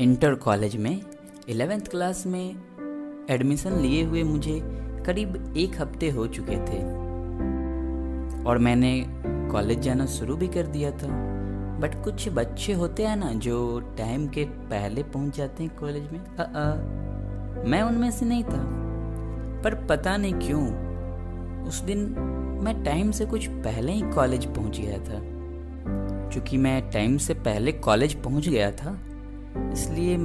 Inter college में eleventh class में admission लिए हुए मुझे करीब एक हफ़्ते हो चुके थे। और मैंने कॉलेज जाना शुरू भी कर दिया था। बट कुछ बच्चे होते हैं ना जो टाइम के पहले पहुँच जाते हैं कॉलेज में। आ, मैं उनमें से नहीं था। पर पता नहीं क्यों उस दिन मैं टाइम से कुछ पहले ही कॉलेज पहुँच गया था। क्योंकि मैं टाइम से पहले कॉलेज पहुँच गया था इसलिए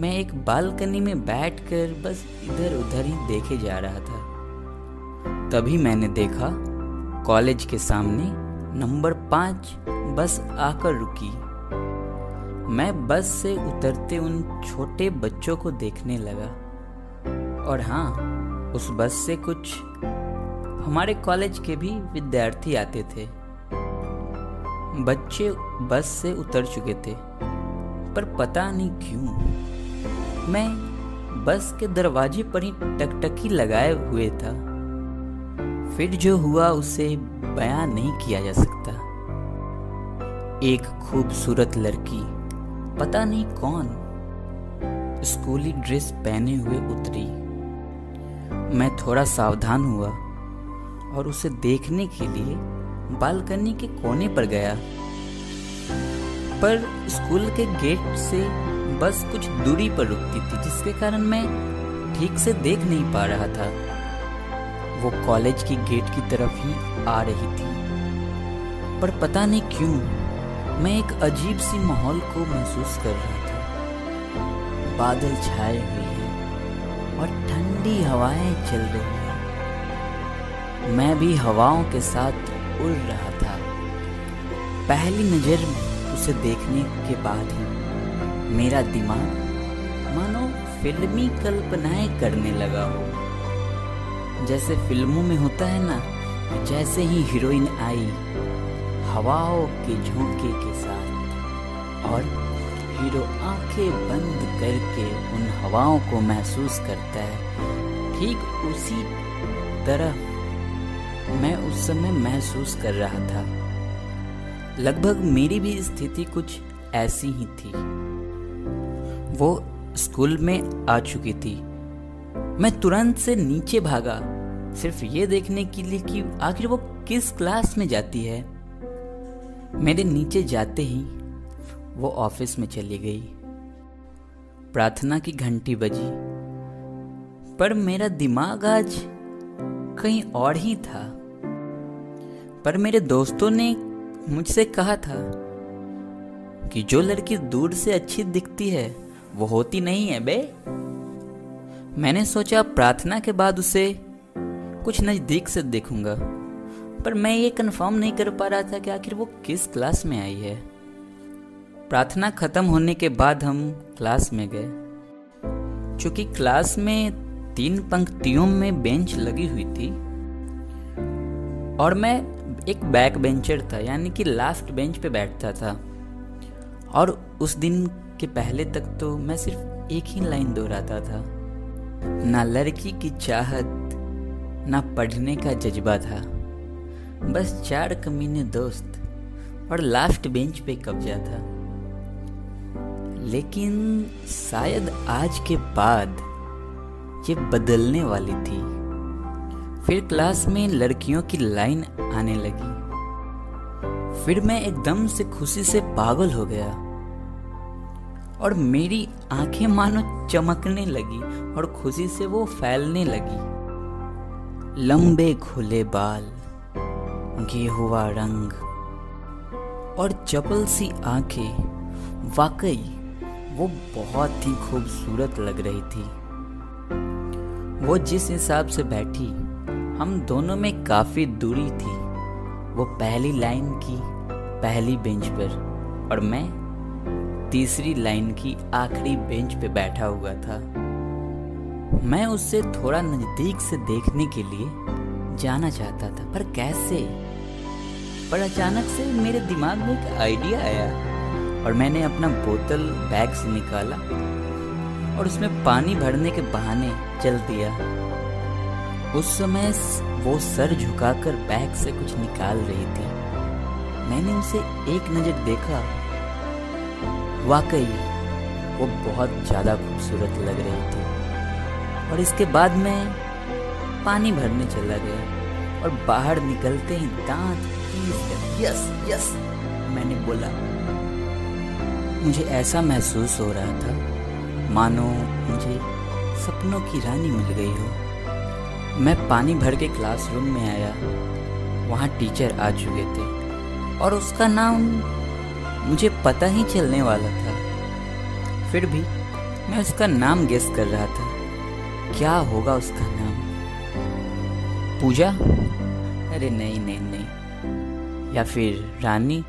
मैं एक बालकनी में बैठकर बस इधर उधर ही देखे जा रहा था। तभी मैंने देखा कॉलेज के सामने नंबर पाँच बस आकर रुकी। मैं बस से उतरते उन छोटे बच्चों को देखने लगा। और हाँ उस बस से कुछ हमारे कॉलेज के भी विद्यार्थी आते थे। बच्चे बस से उतर चुके थे। पर पता नहीं क्यों, मैं बस के दरवाजे पर ही टकटकी लगाए हुए था। फिर जो हुआ, उसे बयान नहीं किया जा सकता। एक खूबसूरत लड़की, पता नहीं कौन, स्कूली ड्रेस पहने हुए उतरी। मैं थोड़ा सावधान हुआ और उसे देखने के लिए बालकनी के कोने पर गया। पर स्कूल के गेट से बस कुछ दूरी पर रुकती थी, जिसके कारण मैं ठीक से देख नहीं पा रहा था। वो कॉलेज की गेट की तरफ़ ही आ रही थी। पर पता नहीं क्यों, मैं एक अजीब सी माहौल को महसूस कर रहा था। बादल छाए हुए हैं और ठंडी हवाएँ चल रही हैं। मैं भी हवाओं के साथ उड़ रहा था। पहली नज़र उसे देखने के बाद ही मेरा दिमाग मानो फिल्मी कल्पनाएँ करने लगा हो। जैसे फ़िल्मों में होता है ना, जैसे ही हीरोइन आई हवाओं के झोंके के साथ और हीरो आँखें बंद करके उन हवाओं को महसूस करता है, ठीक उसी तरह मैं उस समय महसूस कर रहा था। लगभग मेरी भी स्थिति कुछ ऐसी ही थी। वो स्कूल में आ चुकी थी। मैं तुरंत से नीचे भागा, सिर्फ़ ये देखने के लिए कि आखिर वो किस क्लास में जाती है। मेरे नीचे जाते ही वो ऑफ़िस में चली गई। प्रार्थना की घंटी बजी, पर मेरा दिमाग आज कहीं और ही था। पर मेरे दोस्तों ने मुझसे कहा था कि जो लड़की दूर से अच्छी दिखती है, वो होती नहीं है, बे। मैंने सोचा प्रार्थना के बाद उसे कुछ नज़दीक से देखूँगा, पर मैं ये कंफर्म नहीं कर पा रहा था कि आखिर वो किस क्लास में आई है। प्रार्थना खत्म होने के बाद हम क्लास में गए, चूँकि क्लास में तीन पंक्तियों में बेंच लगी हुई थी, और मैं एक बैक बेंचर था, यानी कि लास्ट बेंच पे बैठता था। और उस दिन के पहले तक तो मैं सिर्फ़ एक ही लाइन दोहराता था। ना लड़की की चाहत, ना पढ़ने का जज्बा था। बस चार कमीने दोस्त और लास्ट बेंच पे कब्जा था। लेकिन शायद आज के बाद ये बदलने वाली थी। फिर क्लास में लड़कियों की लाइन आने लगी। फिर मैं एकदम से खुशी से पागल हो गया। और मेरी आँखें मानो चमकने लगी और खुशी से वो फैलने लगी। लंबे खुले बाल, गेहुआ रंग और चपल सी आँखें, वाकई वो बहुत ही खूबसूरत लग रही थी। वो जिस हिसाब से बैठी हम दोनों में काफ़ी दूरी थी। वो पहली लाइन की पहली बेंच पर और मैं तीसरी लाइन की आखिरी बेंच पे बैठा हुआ था। मैं उससे थोड़ा नज़दीक से देखने के लिए जाना चाहता था, पर कैसे? पर अचानक से मेरे दिमाग में एक आइडिया आया और मैंने अपना बोतल, बैग से निकाला और उसमें पानी भरने के बहाने चल दिया। उस समय वो सर झुकाकर बैग से कुछ निकाल रही थी। मैंने उसे एक नज़र देखा। वाकई, वो बहुत ज़्यादा खूबसूरत लग रही थी। और इसके बाद मैं पानी भरने चला गया और बाहर निकलते ही दांत यस यस, मैंने बोला। मुझे ऐसा महसूस हो रहा था, मानो मुझे सपनों की रानी मिल गई हो। मैं पानी भर के क्लासरूम में आया। वहाँ टीचर आ चुके थे और उसका नाम मुझे पता ही चलने वाला था। फिर भी मैं उसका नाम गेस कर रहा था। क्या होगा उसका नाम? पूजा? अरे नहीं नहीं नहीं। या फिर रानी?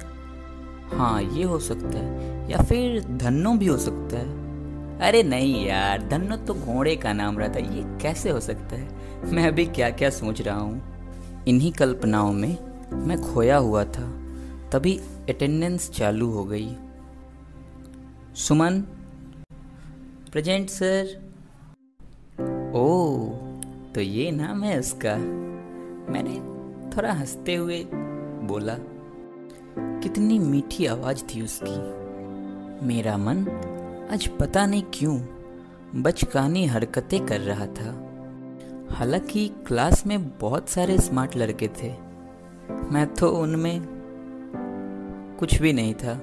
हाँ ये हो सकता है। या फिर धन्नो भी हो सकता है। अरे नहीं यार, धन्नो तो घोड़े का नाम रहा था, ये कैसे हो सकता है? मैं अभी क्या क्या सोच रहा हूँ। इन्हीं कल्पनाओं में मैं खोया हुआ था, तभी अटेंडेंस चालू हो गई। सुमन प्रेजेंट सर ओ तो ये नाम है उसका। मैंने थोड़ा हँसते हुए बोला, कितनी मीठी आवाज़ थी उसकी। मेरा मन आज पता नहीं क्यों बचकानी हरकतें कर रहा था। हालाँकि क्लास में बहुत सारे स्मार्ट लड़के थे। मैं तो उनमें कुछ भी नहीं था।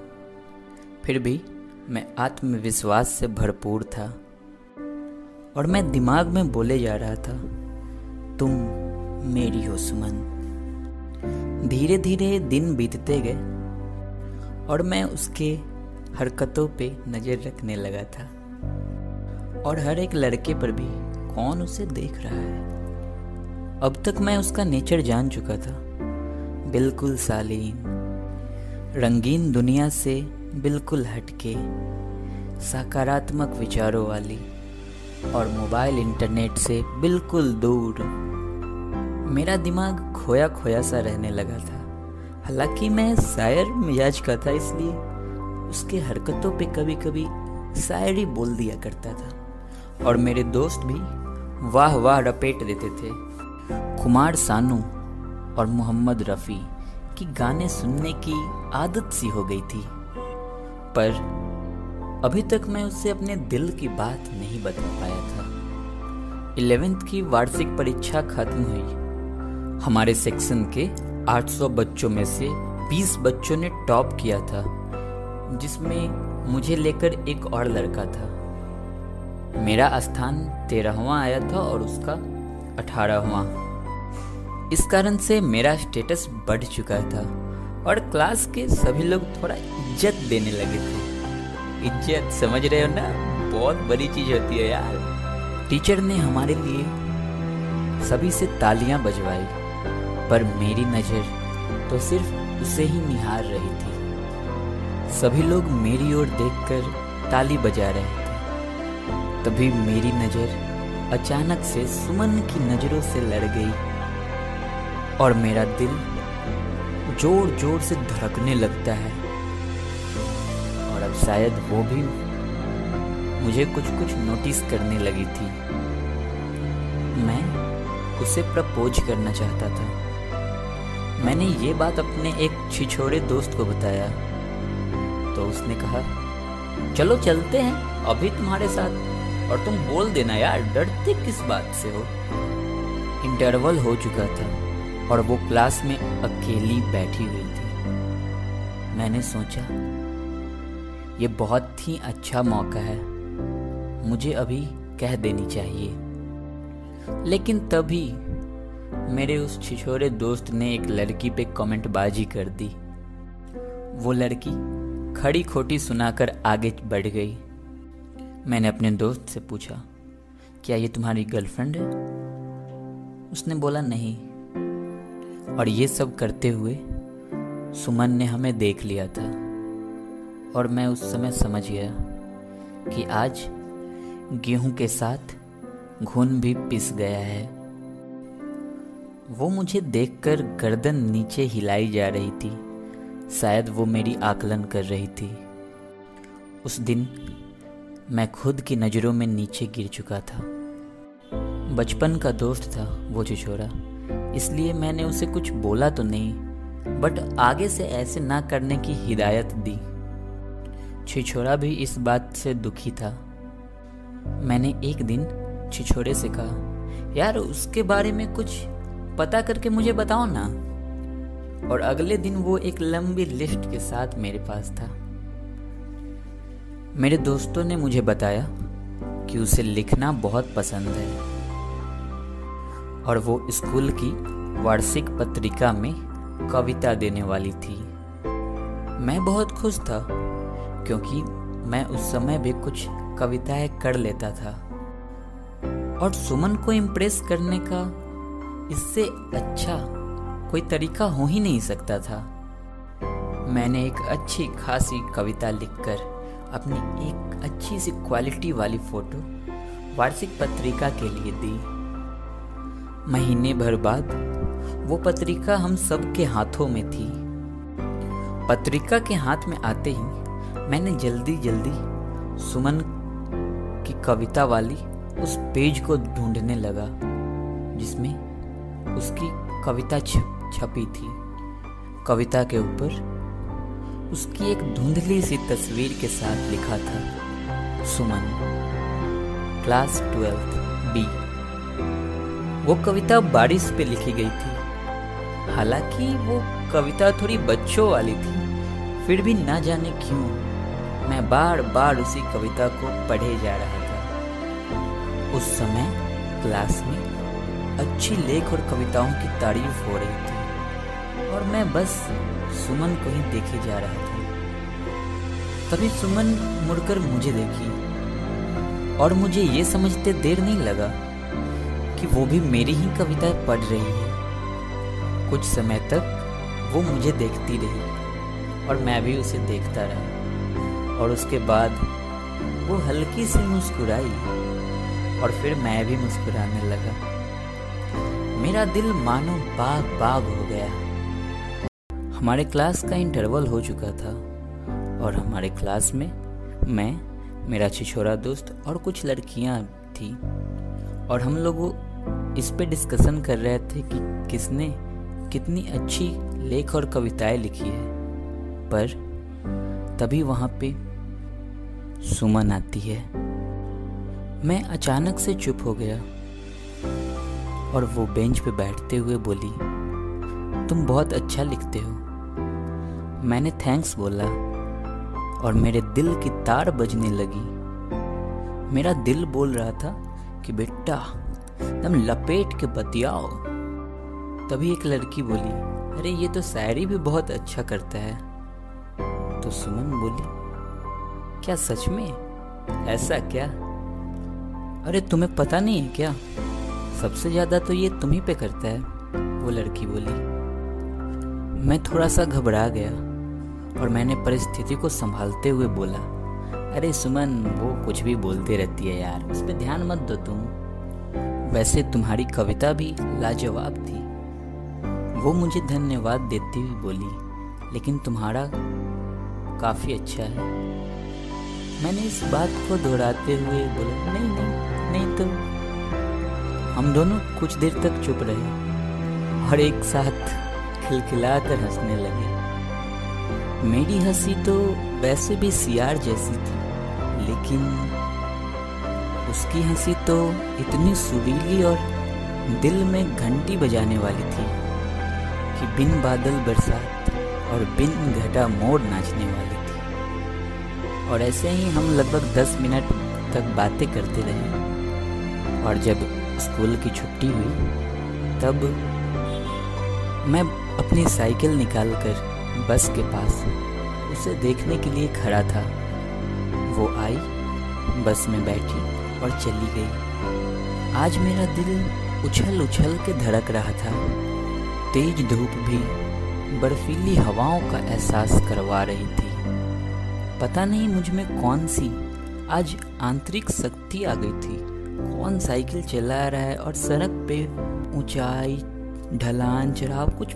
फिर भी मैं आत्मविश्वास से भरपूर था। और मैं दिमाग में बोले जा रहा था, तुम मेरी हो सुमन धीरे धीरे दिन बीतते गए और मैं उसके हरकतों पे नज़र रखने लगा था। और हर एक लड़के पर भी कौन उसे देख रहा है? अब तक मैं उसका नेचर जान चुका था। बिल्कुल सालीन। रंगीन दुनिया से बिल्कुल हटके, सकारात्मक विचारों वाली और मोबाइल इंटरनेट से बिल्कुल दूर, मेरा दिमाग खोया खोया सा रहने लगा था। हालाँकि मैं शायर मिजाज का था इसलिए उसके हरकतों पे कभी कभी शायरी बोल दिया करता था। और मेरे दोस्त भी वाह वाह रपेट देते थे। कुमार सानू और मोहम्मद रफ़ी की गाने सुनने की आदत सी हो गई थी। पर अभी तक मैं उससे अपने दिल की बात नहीं बता पाया था। इलेवेंथ की वार्षिक परीक्षा खत्म हुई। हमारे सेक्शन के 800 बच्चों में से 20 बच्चों ने टॉप किया था। जिसमें मुझे लेकर एक और लड़का था। मेरा स्थान तेरहवा आया था और उसका अठारहवा। इस कारण से मेरा स्टेटस बढ़ चुका था और क्लास के सभी लोग थोड़ा इज़्ज़त देने लगे थे। इज़्ज़त, समझ रहे हो ना? बहुत बड़ी चीज़ होती है यार। टीचर ने हमारे लिए सभी से तालियाँ बजवाई, पर मेरी नज़र तो सिर्फ़ उसे ही निहार रही थी। सभी लोग मेरी ओर देखकर ताली बजा रहे थे। तभी मेरी नज़र अचानक से सुमन की नज़रों से लड़ गई और मेरा दिल ज़ोर ज़ोर से धड़कने लगता है। और अब शायद वो भी मुझे कुछ कुछ नोटिस करने लगी थी। मैं उसे प्रपोज करना चाहता था। मैंने ये बात अपने एक छिछोड़े दोस्त को बताया। तो उसने कहा, चलो चलते हैं, अभी तुम्हारे साथ। और तुम बोल देना यार, डरते किस बात से हो? इंटरवल हो चुका था, और वो क्लास में अकेली बैठी हुई थी। मैंने सोचा, ये बहुत ही अच्छा मौका है, मुझे अभी कह देनी चाहिए। लेकिन तभी मेरे उस छिछोरे दोस्त ने एक लड़की पे कमेंट बाजी कर दी। वो लड़की खड़ी खोटी सुनाकर आगे बढ़ गई। मैंने अपने दोस्त से पूछा, क्या ये तुम्हारी गर्लफ्रेंड है? उसने बोला, नहीं। और ये सब करते हुए सुमन ने हमें देख लिया था और मैं उस समय समझ गया कि आज गेहूँ के साथ घुन भी पिस गया है। वो मुझे देखकर गर्दन नीचे हिलाई जा रही थी। शायद वो मेरी आकलन कर रही थी। उस दिन मैं खुद की नज़रों में नीचे गिर चुका था। बचपन का दोस्त था वो छिछोरा इसलिए मैंने उसे कुछ बोला तो नहीं, बट आगे से ऐसे ना करने की हिदायत दी। छिछोरा भी इस बात से दुखी था। मैंने एक दिन छिछोरे से कहा, यार, उसके बारे में कुछ पता करके मुझे बताओ ना। और अगले दिन वो एक लंबी लिस्ट के साथ मेरे पास था। मेरे दोस्तों ने मुझे बताया कि उसे लिखना बहुत पसंद है। और वो स्कूल की वार्षिक पत्रिका में कविता देने वाली थी। मैं बहुत खुश था, क्योंकि मैं उस समय भी कुछ कविताएँ कर लेता था। और सुमन को इम्प्रेस करने का इससे अच्छा कोई तरीका हो ही नहीं सकता था। मैंने एक अच्छी खासी कविता लिखकर अपनी एक अच्छी सी क्वालिटी वाली फ़ोटो वार्षिक पत्रिका के लिए दी। महीने भर बाद वो पत्रिका हम सब के हाथों में थी। पत्रिका के हाथ में आते ही मैंने जल्दी जल्दी सुमन की कविता वाली उस पेज को ढूँढने लगा, जिसमें उसकी कविता छप। छपी थी। कविता के ऊपर उसकी एक धुंधली सी तस्वीर के साथ लिखा था, सुमन, क्लास ट्वेल्थ बी वो कविता बारिश पे लिखी गई थी। हालाँकि वो कविता थोड़ी बच्चों वाली थी, फिर भी ना जाने क्यों मैं बार बार उसी कविता को पढ़े जा रहा था। उस समय क्लास में अच्छी लेख और कविताओं की तारीफ़ हो रही थी। और मैं बस सुमन को ही देखे जा रहा था। तभी सुमन मुड़कर मुझे देखी और मुझे ये समझते देर नहीं लगा कि वो भी मेरी ही कविताएँ पढ़ रही है। कुछ समय तक वो मुझे देखती रही और मैं भी उसे देखता रहा और उसके बाद वो हल्की सी मुस्कुराई और फिर मैं भी मुस्कुराने लगा। मेरा दिल मानो बाग बाग हो गया। हमारे क्लास का इंटरवल हो चुका था और हमारे क्लास में मैं, मेरा छिछोरा दोस्त और कुछ लड़कियाँ थी और हम लोग इस पे डिस्कशन कर रहे थे कि किसने कितनी अच्छी लेख और कविताएँ लिखी है। पर तभी वहाँ पे सुमन आती है। मैं अचानक से चुप हो गया और वो बेंच पे बैठते हुए बोली, तुम बहुत अच्छा लिखते हो। मैंने थैंक्स बोला और मेरे दिल की तार बजने लगी। मेरा दिल बोल रहा था कि, बेटा, तुम लपेट के बतियाओ। तभी एक लड़की बोली, अरे, ये तो शायरी भी बहुत अच्छा करता है। तो सुमन बोली, क्या सच में? ऐसा क्या? अरे, तुम्हें पता नहीं है क्या? सबसे ज़्यादा तो ये तुम ही पे करता है। वो लड़की बोली, मैं थोड़ा सा घबरा गया। और मैंने परिस्थिति को संभालते हुए बोला, अरे सुमन, वो कुछ भी बोलती रहती है यार, उस पर ध्यान मत दो तुम। वैसे तुम्हारी कविता भी लाजवाब थी। वो मुझे धन्यवाद देती हुई बोली, लेकिन तुम्हारा काफ़ी अच्छा है। मैंने इस बात को दोहराते हुए बोला, नहीं नहीं नहीं तो हम दोनों कुछ देर तक चुप रहे और एक साथ खिलखिलाकर हंसने लगे। मेरी हँसी तो वैसे भी सियार जैसी थी, लेकिन उसकी हँसी तो इतनी सुरीली और दिल में घंटी बजाने वाली थी कि बिन बादल बरसात और बिन घटा मोड़ नाचने वाली थी। और ऐसे ही हम लगभग दस मिनट तक बातें करते रहे। और जब स्कूल की छुट्टी हुई, तब मैं अपनी साइकिल निकालकर बस के पास उसे देखने के लिए खड़ा था। वो आई, बस में बैठी और चली गई। आज मेरा दिल उछल उछल के धड़क रहा था। तेज धूप भी बर्फीली हवाओं का एहसास करवा रही थी। पता नहीं मुझमें कौन सी आज आंतरिक शक्ति आ गई थी। कौन साइकिल चला रहा है और सड़क पे ऊंचाई, ढलान, चढ़ाव कुछ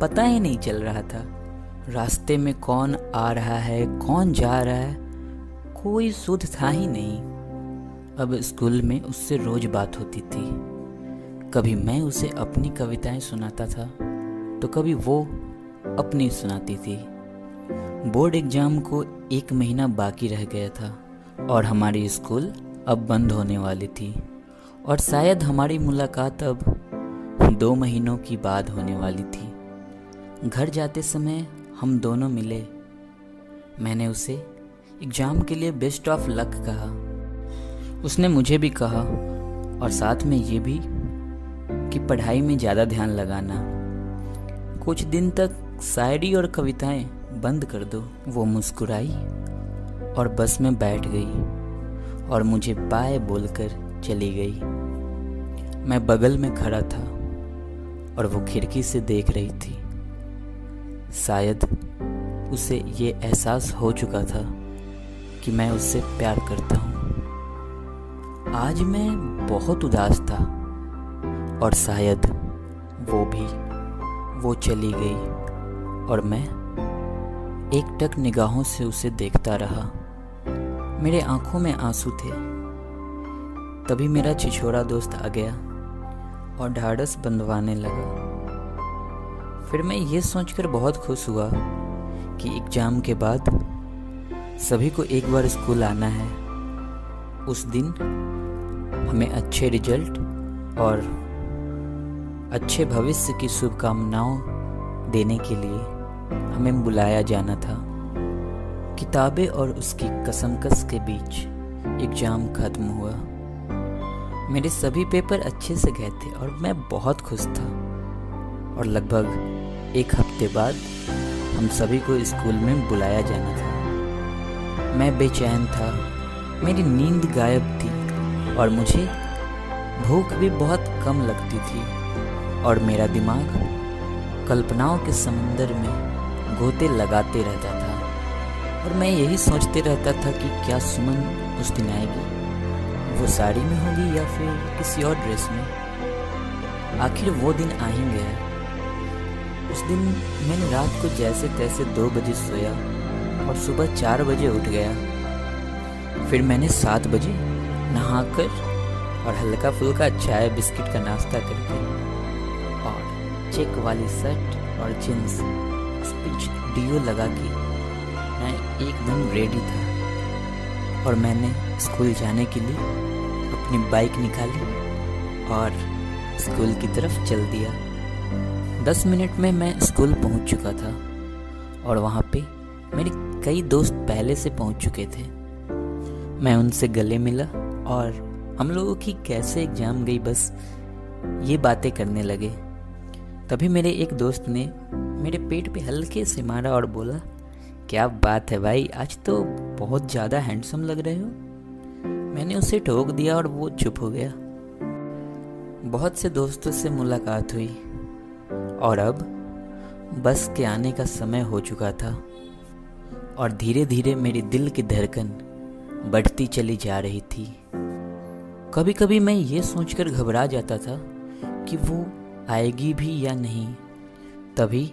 पता ही नहीं चल रहा था। रास्ते में कौन आ रहा है, कौन जा रहा है, कोई सुध था ही नहीं। अब स्कूल में उससे रोज बात होती थी। कभी मैं उसे अपनी कविताएँ सुनाता था तो कभी वो अपनी सुनाती थी। बोर्ड एग्ज़ाम को एक महीना बाकी रह गया था और हमारी स्कूल अब बंद होने वाली थी। और शायद हमारी मुलाकात अब दो महीनों की बाद होने वाली थी। घर जाते समय हम दोनों मिले। मैंने उसे एग्ज़ाम के लिए बेस्ट ऑफ़ लक कहा। उसने मुझे भी कहा और साथ में ये भी कि पढ़ाई में ज़्यादा ध्यान लगाना। कुछ दिन तक शायरी और कविताएँ बंद कर दो। वो मुस्कुराई और बस में बैठ गई और मुझे बाय बोलकर चली गई। मैं बगल में खड़ा था और वो खिड़की से देख रही थी। शायद उसे ये एहसास हो चुका था कि मैं उससे प्यार करता हूँ। आज मैं बहुत उदास था और शायद वो भी, वो चली गई और मैं एक टक निगाहों से उसे देखता रहा। मेरे आँखों में आँसू थे। तभी मेरा छिछोरा दोस्त आ गया और ढाढ़स बंधवाने लगा। फिर मैं ये सोचकर बहुत खुश हुआ कि एग्ज़ाम के बाद सभी को एक बार स्कूल आना है। उस दिन हमें अच्छे रिज़ल्ट और अच्छे भविष्य की शुभकामनाओं देने के लिए हमें बुलाया जाना था। किताबें और उसकी कसमकस के बीच एग्ज़ाम खत्म हुआ। मेरे सभी पेपर अच्छे से गए थे और मैं बहुत खुश था और लगभग एक हफ़्ते बाद हम सभी को स्कूल में बुलाया जाना था। मैं बेचैन था, मेरी नींद गायब थी और मुझे भूख भी बहुत कम लगती थी और मेरा दिमाग कल्पनाओं के समंदर में गोते लगाते रहता था और मैं यही सोचते रहता था कि क्या सुमन उस दिन आएगी। वो साड़ी में होगी या फिर किसी और ड्रेस में? आखिर वो दिन आ ही। गया उस दिन मैंने रात को जैसे तैसे दो बजे सोया और सुबह चार बजे उठ गया। फिर मैंने सात बजे नहाकर और हल्का फुल्का चाय बिस्किट का नाश्ता करके और चेक वाली शर्ट और स्पिच, डीओ लगा के मैं एकदम रेडी था। और मैंने स्कूल जाने के लिए अपनी बाइक निकाली और स्कूल की तरफ़ चल दिया। दस मिनट में मैं स्कूल पहुँच चुका था और वहाँ पे मेरे कई दोस्त पहले से पहुँच चुके थे। मैं उनसे गले मिला और हम लोगों की कैसे एग्ज़ाम गई बस ये बातें करने लगे। तभी मेरे एक दोस्त ने मेरे पेट पे हल्के से मारा और बोला, क्या बात है भाई, आज तो बहुत ज़्यादा हैंडसम लग रहे हो। मैंने उसे ठोक दिया और वो चुप हो गया। बहुत से दोस्तों से मुलाकात हुई। और अब बस के आने का समय हो चुका था और धीरे धीरे मेरी दिल की धड़कन बढ़ती चली जा रही थी। कभी कभी मैं ये सोचकर घबरा जाता था कि वो आएगी भी या नहीं। तभी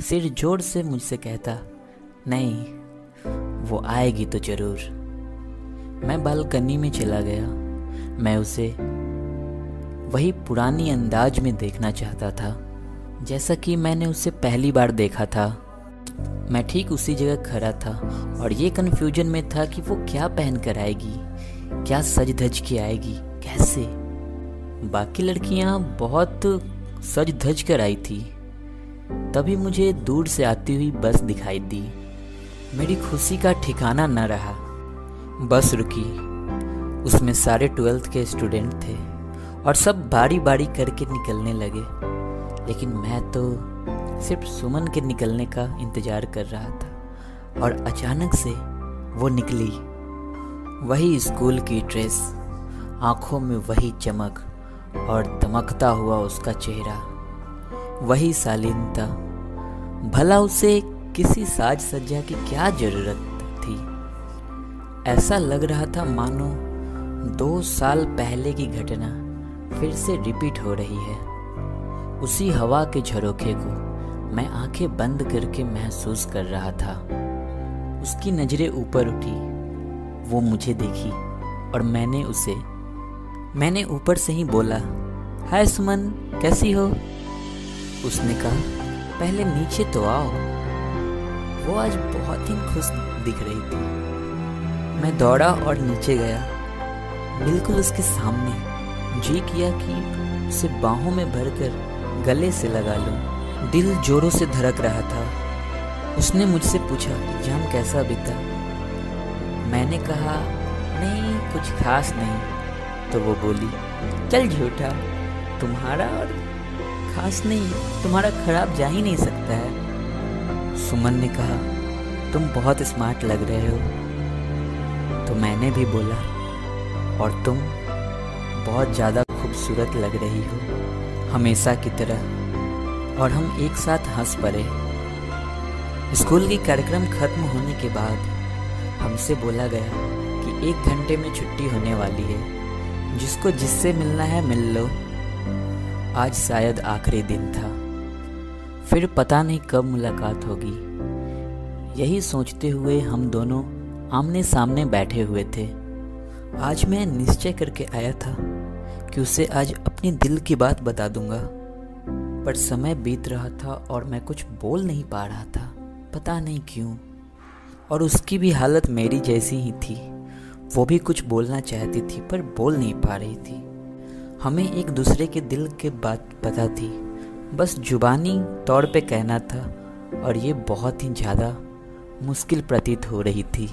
सिर ज़ोर से मुझसे कहता, नहीं, वो आएगी तो ज़रूर। मैं बालकनी में चला गया। मैं उसे वही पुरानी अंदाज में देखना चाहता था। जैसा कि मैंने उसे पहली बार देखा था। मैं ठीक उसी जगह खड़ा था और ये कन्फ्यूज़न में था कि वो क्या पहन कर आएगी, क्या सज धज के आएगी, कैसे? बाकी लड़कियाँ बहुत सज धज कर आई थी। तभी मुझे दूर से आती हुई बस दिखाई दी। मेरी खुशी का ठिकाना न रहा। बस रुकी। उसमें सारे ट्वेल्थ के स्टूडेंट थे और सब बारी बारी करके निकलने लगे। लेकिन मैं तो सिर्फ़ सुमन के निकलने का इंतज़ार कर रहा था और अचानक से वो निकली। वही स्कूल की ड्रेस, आँखों में वही चमक और दमकता हुआ उसका चेहरा, वही शालीनता। भला उसे किसी साज सज्जा की क्या ज़रूरत थी? ऐसा लग रहा था मानो दो साल पहले की घटना फिर से रिपीट हो रही है। उसी हवा के झरोखे को मैं आँखें बंद करके महसूस कर रहा था। उसकी नज़रें ऊपर उठी, वो मुझे देखी और मैंने उसे, मैंने ऊपर से ही बोला, हाय सुमन, कैसी हो? उसने कहा, पहले नीचे तो आओ। वो आज बहुत ही खुश दिख रही थी। मैं दौड़ा और नीचे गया। बिल्कुल उसके सामने, जी किया कि उसे बाहों में भरकर गले से लगा लूँ। दिल जोरों से धड़क रहा था। उसने मुझसे पूछा एग्ज़ाम कैसा बीता? मैंने कहा, नहीं, कुछ खास नहीं। तो वो बोली, चल झूठा, तुम्हारा और खास नहीं, तुम्हारा खराब जा ही नहीं सकता है। सुमन ने कहा, तुम बहुत स्मार्ट लग रहे हो। तो मैंने भी बोला, और तुम बहुत ज़्यादा खूबसूरत लग रही हो। हमेशा की तरह, और हम एक साथ हंस पड़े। स्कूल की कार्यक्रम खत्म होने के बाद हमसे बोला गया कि एक घंटे में छुट्टी होने वाली है। जिसको जिससे मिलना है, मिल लो। आज शायद आखिरी दिन था। फिर पता नहीं कब मुलाकात होगी। यही सोचते हुए हम दोनों आमने सामने बैठे हुए थे। आज मैं निश्चय करके आया था कि उसे आज अपने दिल की बात बता दूँगा। पर समय बीत रहा था और मैं कुछ बोल नहीं पा रहा था। पता नहीं क्यों। और उसकी भी हालत मेरी जैसी ही थी। वो भी कुछ बोलना चाहती थी पर बोल नहीं पा रही थी। हमें एक दूसरे के दिल के बात पता थी। बस जुबानी तौर पे कहना था और ये बहुत ही ज़्यादा मुश्किल प्रतीत हो रही थी।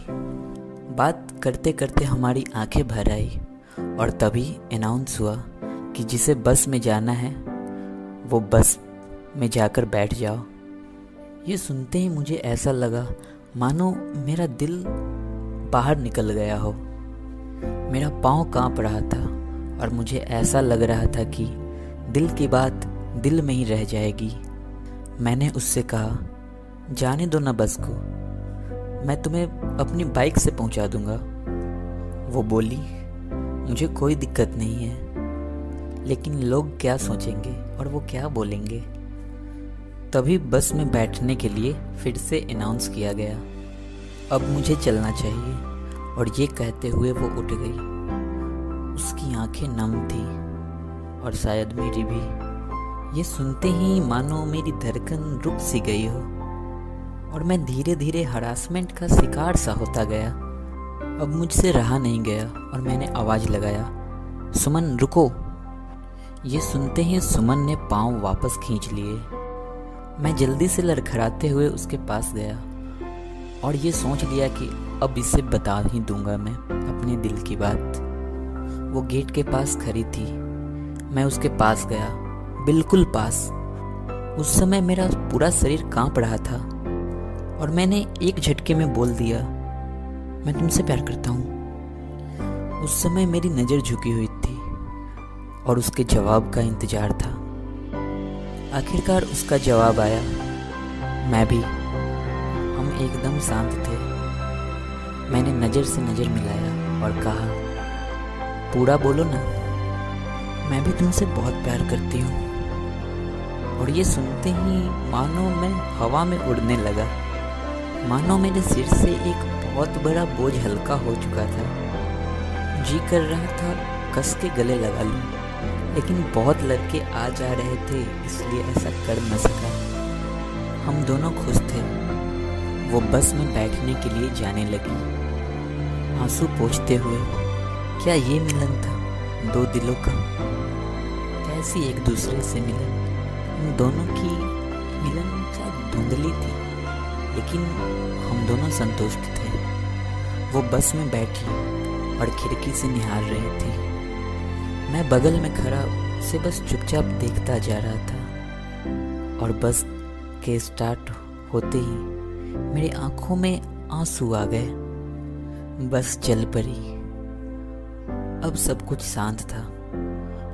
बात करते करते हमारी आँखें भर आई। और तभी अनाउंस हुआ कि जिसे बस में जाना है, वो बस में जाकर बैठ जाओ। ये सुनते ही मुझे ऐसा लगा, मानो मेरा दिल बाहर निकल गया हो। मेरा पाँव काँप रहा था और मुझे ऐसा लग रहा था कि दिल की बात दिल में ही रह जाएगी। मैंने उससे कहा, जाने दो ना बस को, मैं तुम्हें अपनी बाइक से पहुँचा दूँगा। वो बोली मुझे कोई दिक्कत नहीं है। लेकिन लोग क्या सोचेंगे और वो क्या बोलेंगे? तभी बस में बैठने के लिए फिर से अनाउंस किया गया। अब मुझे चलना चाहिए और ये कहते हुए वो उठ गई। उसकी आँखें नम थी और शायद मेरी भी। ये सुनते ही मानो मेरी धड़कन रुक सी गई हो और मैं धीरे धीरे हरासमेंट का शिकार सा होता गया। अब मुझसे रहा नहीं गया और मैंने आवाज़ लगाया, सुमन, रुको। ये सुनते ही सुमन ने पाँव वापस खींच लिए। मैं जल्दी से लड़खड़ाते हुए उसके पास गया और ये सोच लिया कि अब इसे बता ही दूँगा मैं अपने दिल की बात। वो गेट के पास खड़ी थी। मैं उसके पास गया, बिल्कुल पास। उस समय मेरा पूरा शरीर काँप रहा था और मैंने एक झटके में बोल दिया मैं तुमसे प्यार करता हूँ। उस समय मेरी नज़र झुकी हुई थी और उसके जवाब का इंतज़ार था। आखिरकार उसका जवाब आया, मैं भी। हम एकदम शांत थे। मैंने नज़र से नज़र मिलाया और कहा, पूरा बोलो ना। मैं भी तुमसे बहुत प्यार करती हूँ। और ये सुनते ही मानो मैं हवा में उड़ने लगा। मानो मेरे सिर से एक बहुत बड़ा बोझ हल्का हो चुका था। जी कर रहा था, कस के गले लगा लूँ, लेकिन बहुत लड़के आ जा रहे थे, इसलिए ऐसा कर न सका। हम दोनों खुश थे। वो बस में बैठने के लिए जाने लगी। आँसू पोछते हुए, क्या ये मिलन था, दो दिलों का? कैसी एक दूसरे से मिलन? हम दोनों की मिलन शायद धुंधली थी? लेकिन हम दोनों संतुष्ट थे। वो बस में बैठी और खिड़की से निहार रही थी। मैं बगल में खड़ा उसे बस चुपचाप देखता जा रहा था और बस के स्टार्ट होते ही मेरी आँखों में आँसू आ गए। बस चल पड़ी। अब सब कुछ शांत था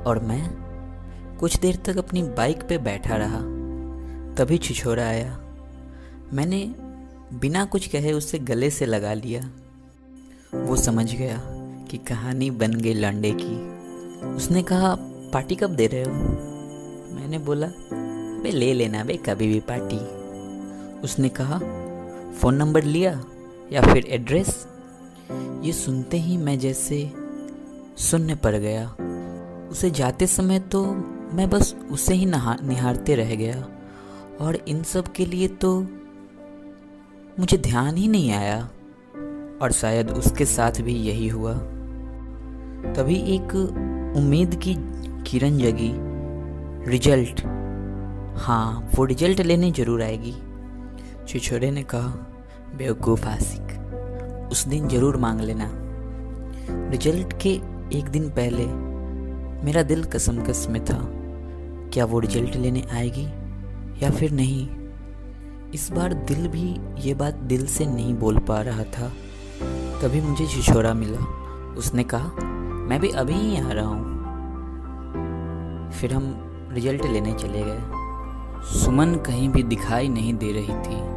और मैं कुछ देर तक अपनी बाइक पे बैठा रहा। तभी छिछोरा आया। मैंने बिना कुछ कहे उसे गले से लगा लिया। वो समझ गया कि कहानी बन गई लंडे की। उसने कहा, पार्टी कब दे रहे हो? मैंने बोला बे ले लेना बे कभी भी पार्टी। उसने कहा, फ़ोन नंबर लिया या फिर एड्रेस? ये सुनते ही मैं जैसे सुनने पड़ गया। उसे जाते समय तो मैं बस उसे ही नहा निहारते रह गया। और इन सब के लिए तो मुझे ध्यान ही नहीं आया। और शायद उसके साथ भी यही हुआ। तभी एक उम्मीद की किरण जगी। रिज़ल्ट। हाँ वो रिज़ल्ट लेने ज़रूर आएगी। छिछोरे ने कहा, बेवकूफ़ आसिक उस दिन ज़रूर मांग लेना। रिज़ल्ट के एक दिन पहले मेरा दिल कसम कस में था। क्या वो रिज़ल्ट लेने आएगी या फिर नहीं? इस बार दिल भी ये बात दिल से नहीं बोल पा रहा था। तभी मुझे छिछोरा मिला। उसने कहा, मैं भी अभी ही आ रहा हूँ। फिर हम रिज़ल्ट लेने चले गए। सुमन कहीं भी दिखाई नहीं दे रही थी।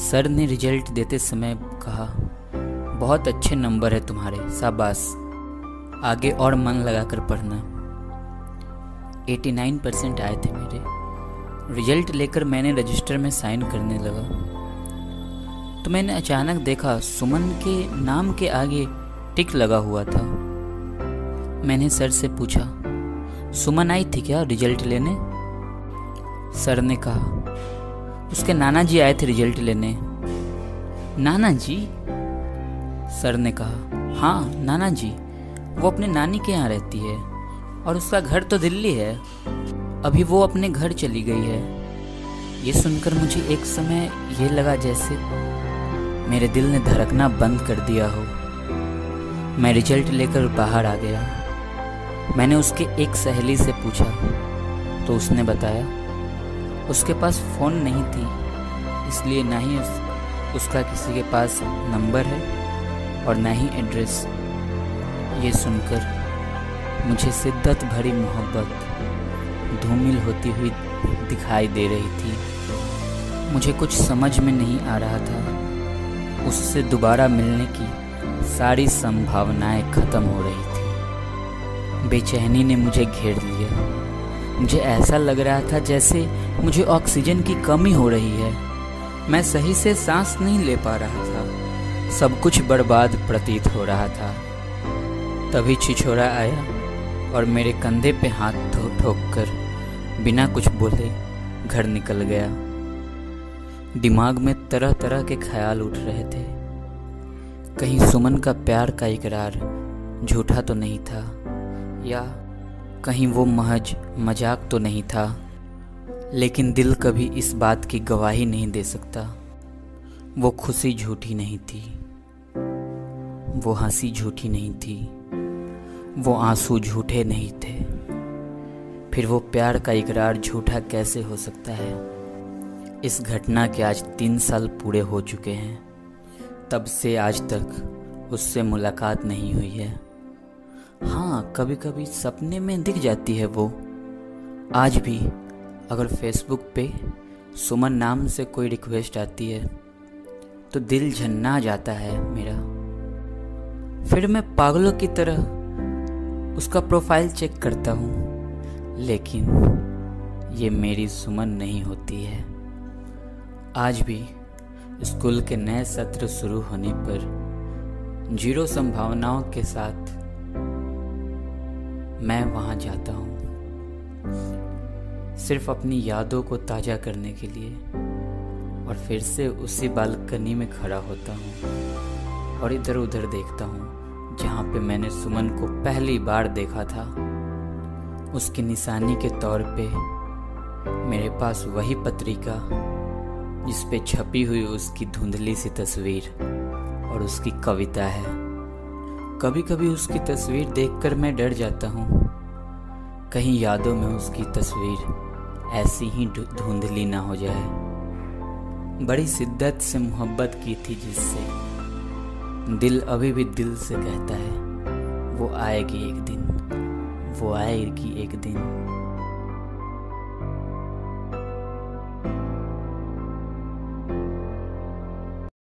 सर ने रिज़ल्ट देते समय कहा, बहुत अच्छे नंबर है तुम्हारे, शाबाश। आगे और मन लगाकर पढ़ना। 89 परसेंट आए थे मेरे। रिज़ल्ट लेकर मैंने रजिस्टर में साइन करने लगा। तो मैंने अचानक देखा सुमन के नाम के आगे टिक लगा हुआ था। मैंने सर से पूछा, सुमन आई थी क्या रिज़ल्ट लेने? सर ने कहा, उसके नाना जी आए थे रिज़ल्ट लेने। नाना जी सर ने कहा हाँ नाना जी वो अपने नानी के यहाँ रहती है और उसका घर तो दिल्ली है। अभी वो अपने घर चली गई है। ये सुनकर मुझे एक समय ये लगा जैसे मेरे दिल ने धड़कना बंद कर दिया हो। मैं रिज़ल्ट लेकर बाहर आ गया। मैंने उसके एक सहेली से पूछा तो उसने बताया उसके पास फ़ोन नहीं थी इसलिए ना ही उस, उसका किसी के पास नंबर है और ना ही एड्रेस। ये सुनकर मुझे शिद्दत भरी मोहब्बत धूमिल होती हुई दिखाई दे रही थी। मुझे कुछ समझ में नहीं आ रहा था। उससे दोबारा मिलने की सारी संभावनाएँ खत्म हो रही थी। बेचैनी ने मुझे घेर लिया। मुझे ऐसा लग रहा था जैसे मुझे ऑक्सीजन की कमी हो रही है। मैं सही से सांस नहीं ले पा रहा था। सब कुछ बर्बाद प्रतीत हो रहा था। तभी छिछोरा आया और मेरे कंधे पे हाथ ठोक कर बिना कुछ बोले घर निकल गया। दिमाग में तरह तरह के ख्याल उठ रहे थे। कहीं सुमन का प्यार का इकरार झूठा तो नहीं था, या कहीं वो महज मज़ाक तो नहीं था, लेकिन दिल कभी इस बात की गवाही नहीं दे सकता। वो खुशी झूठी नहीं थी, वो हँसी झूठी नहीं थी, वो आँसू झूठे नहीं थे। फिर वो प्यार का इकरार झूठा कैसे हो सकता है? इस घटना के आज तीन साल पूरे हो चुके हैं। तब से आज तक उससे मुलाकात नहीं हुई है। हाँ कभी कभी सपने में दिख जाती है वो। आज भी अगर फेसबुक पे सुमन नाम से कोई रिक्वेस्ट आती है तो दिल झन्ना जाता है मेरा। फिर मैं पागलों की तरह उसका प्रोफ़ाइल चेक करता हूँ। लेकिन ये मेरी सुमन नहीं होती है। आज भी स्कूल के नए सत्र शुरू होने पर ज़ीरो संभावनाओं के साथ मैं वहाँ जाता हूँ। सिर्फ़ अपनी यादों को ताज़ा करने के लिए और फिर से उसी बालकनी में खड़ा होता हूँ और इधर उधर देखता हूँ, जहाँ पे मैंने सुमन को पहली बार देखा था। उसकी निशानी के तौर पे मेरे पास वही पत्रिका जिस पे छपी हुई उसकी धुंधली सी तस्वीर और उसकी कविता है। कभी कभी उसकी तस्वीर देखकर मैं डर जाता हूँ। कहीं यादों में उसकी तस्वीर ऐसी ही धुंधली ना हो जाए। बड़ी शिद्दत से मोहब्बत की थी जिससे दिल अभी भी दिल से कहता है, वो आएगी एक दिन। वो आएगी एक दिन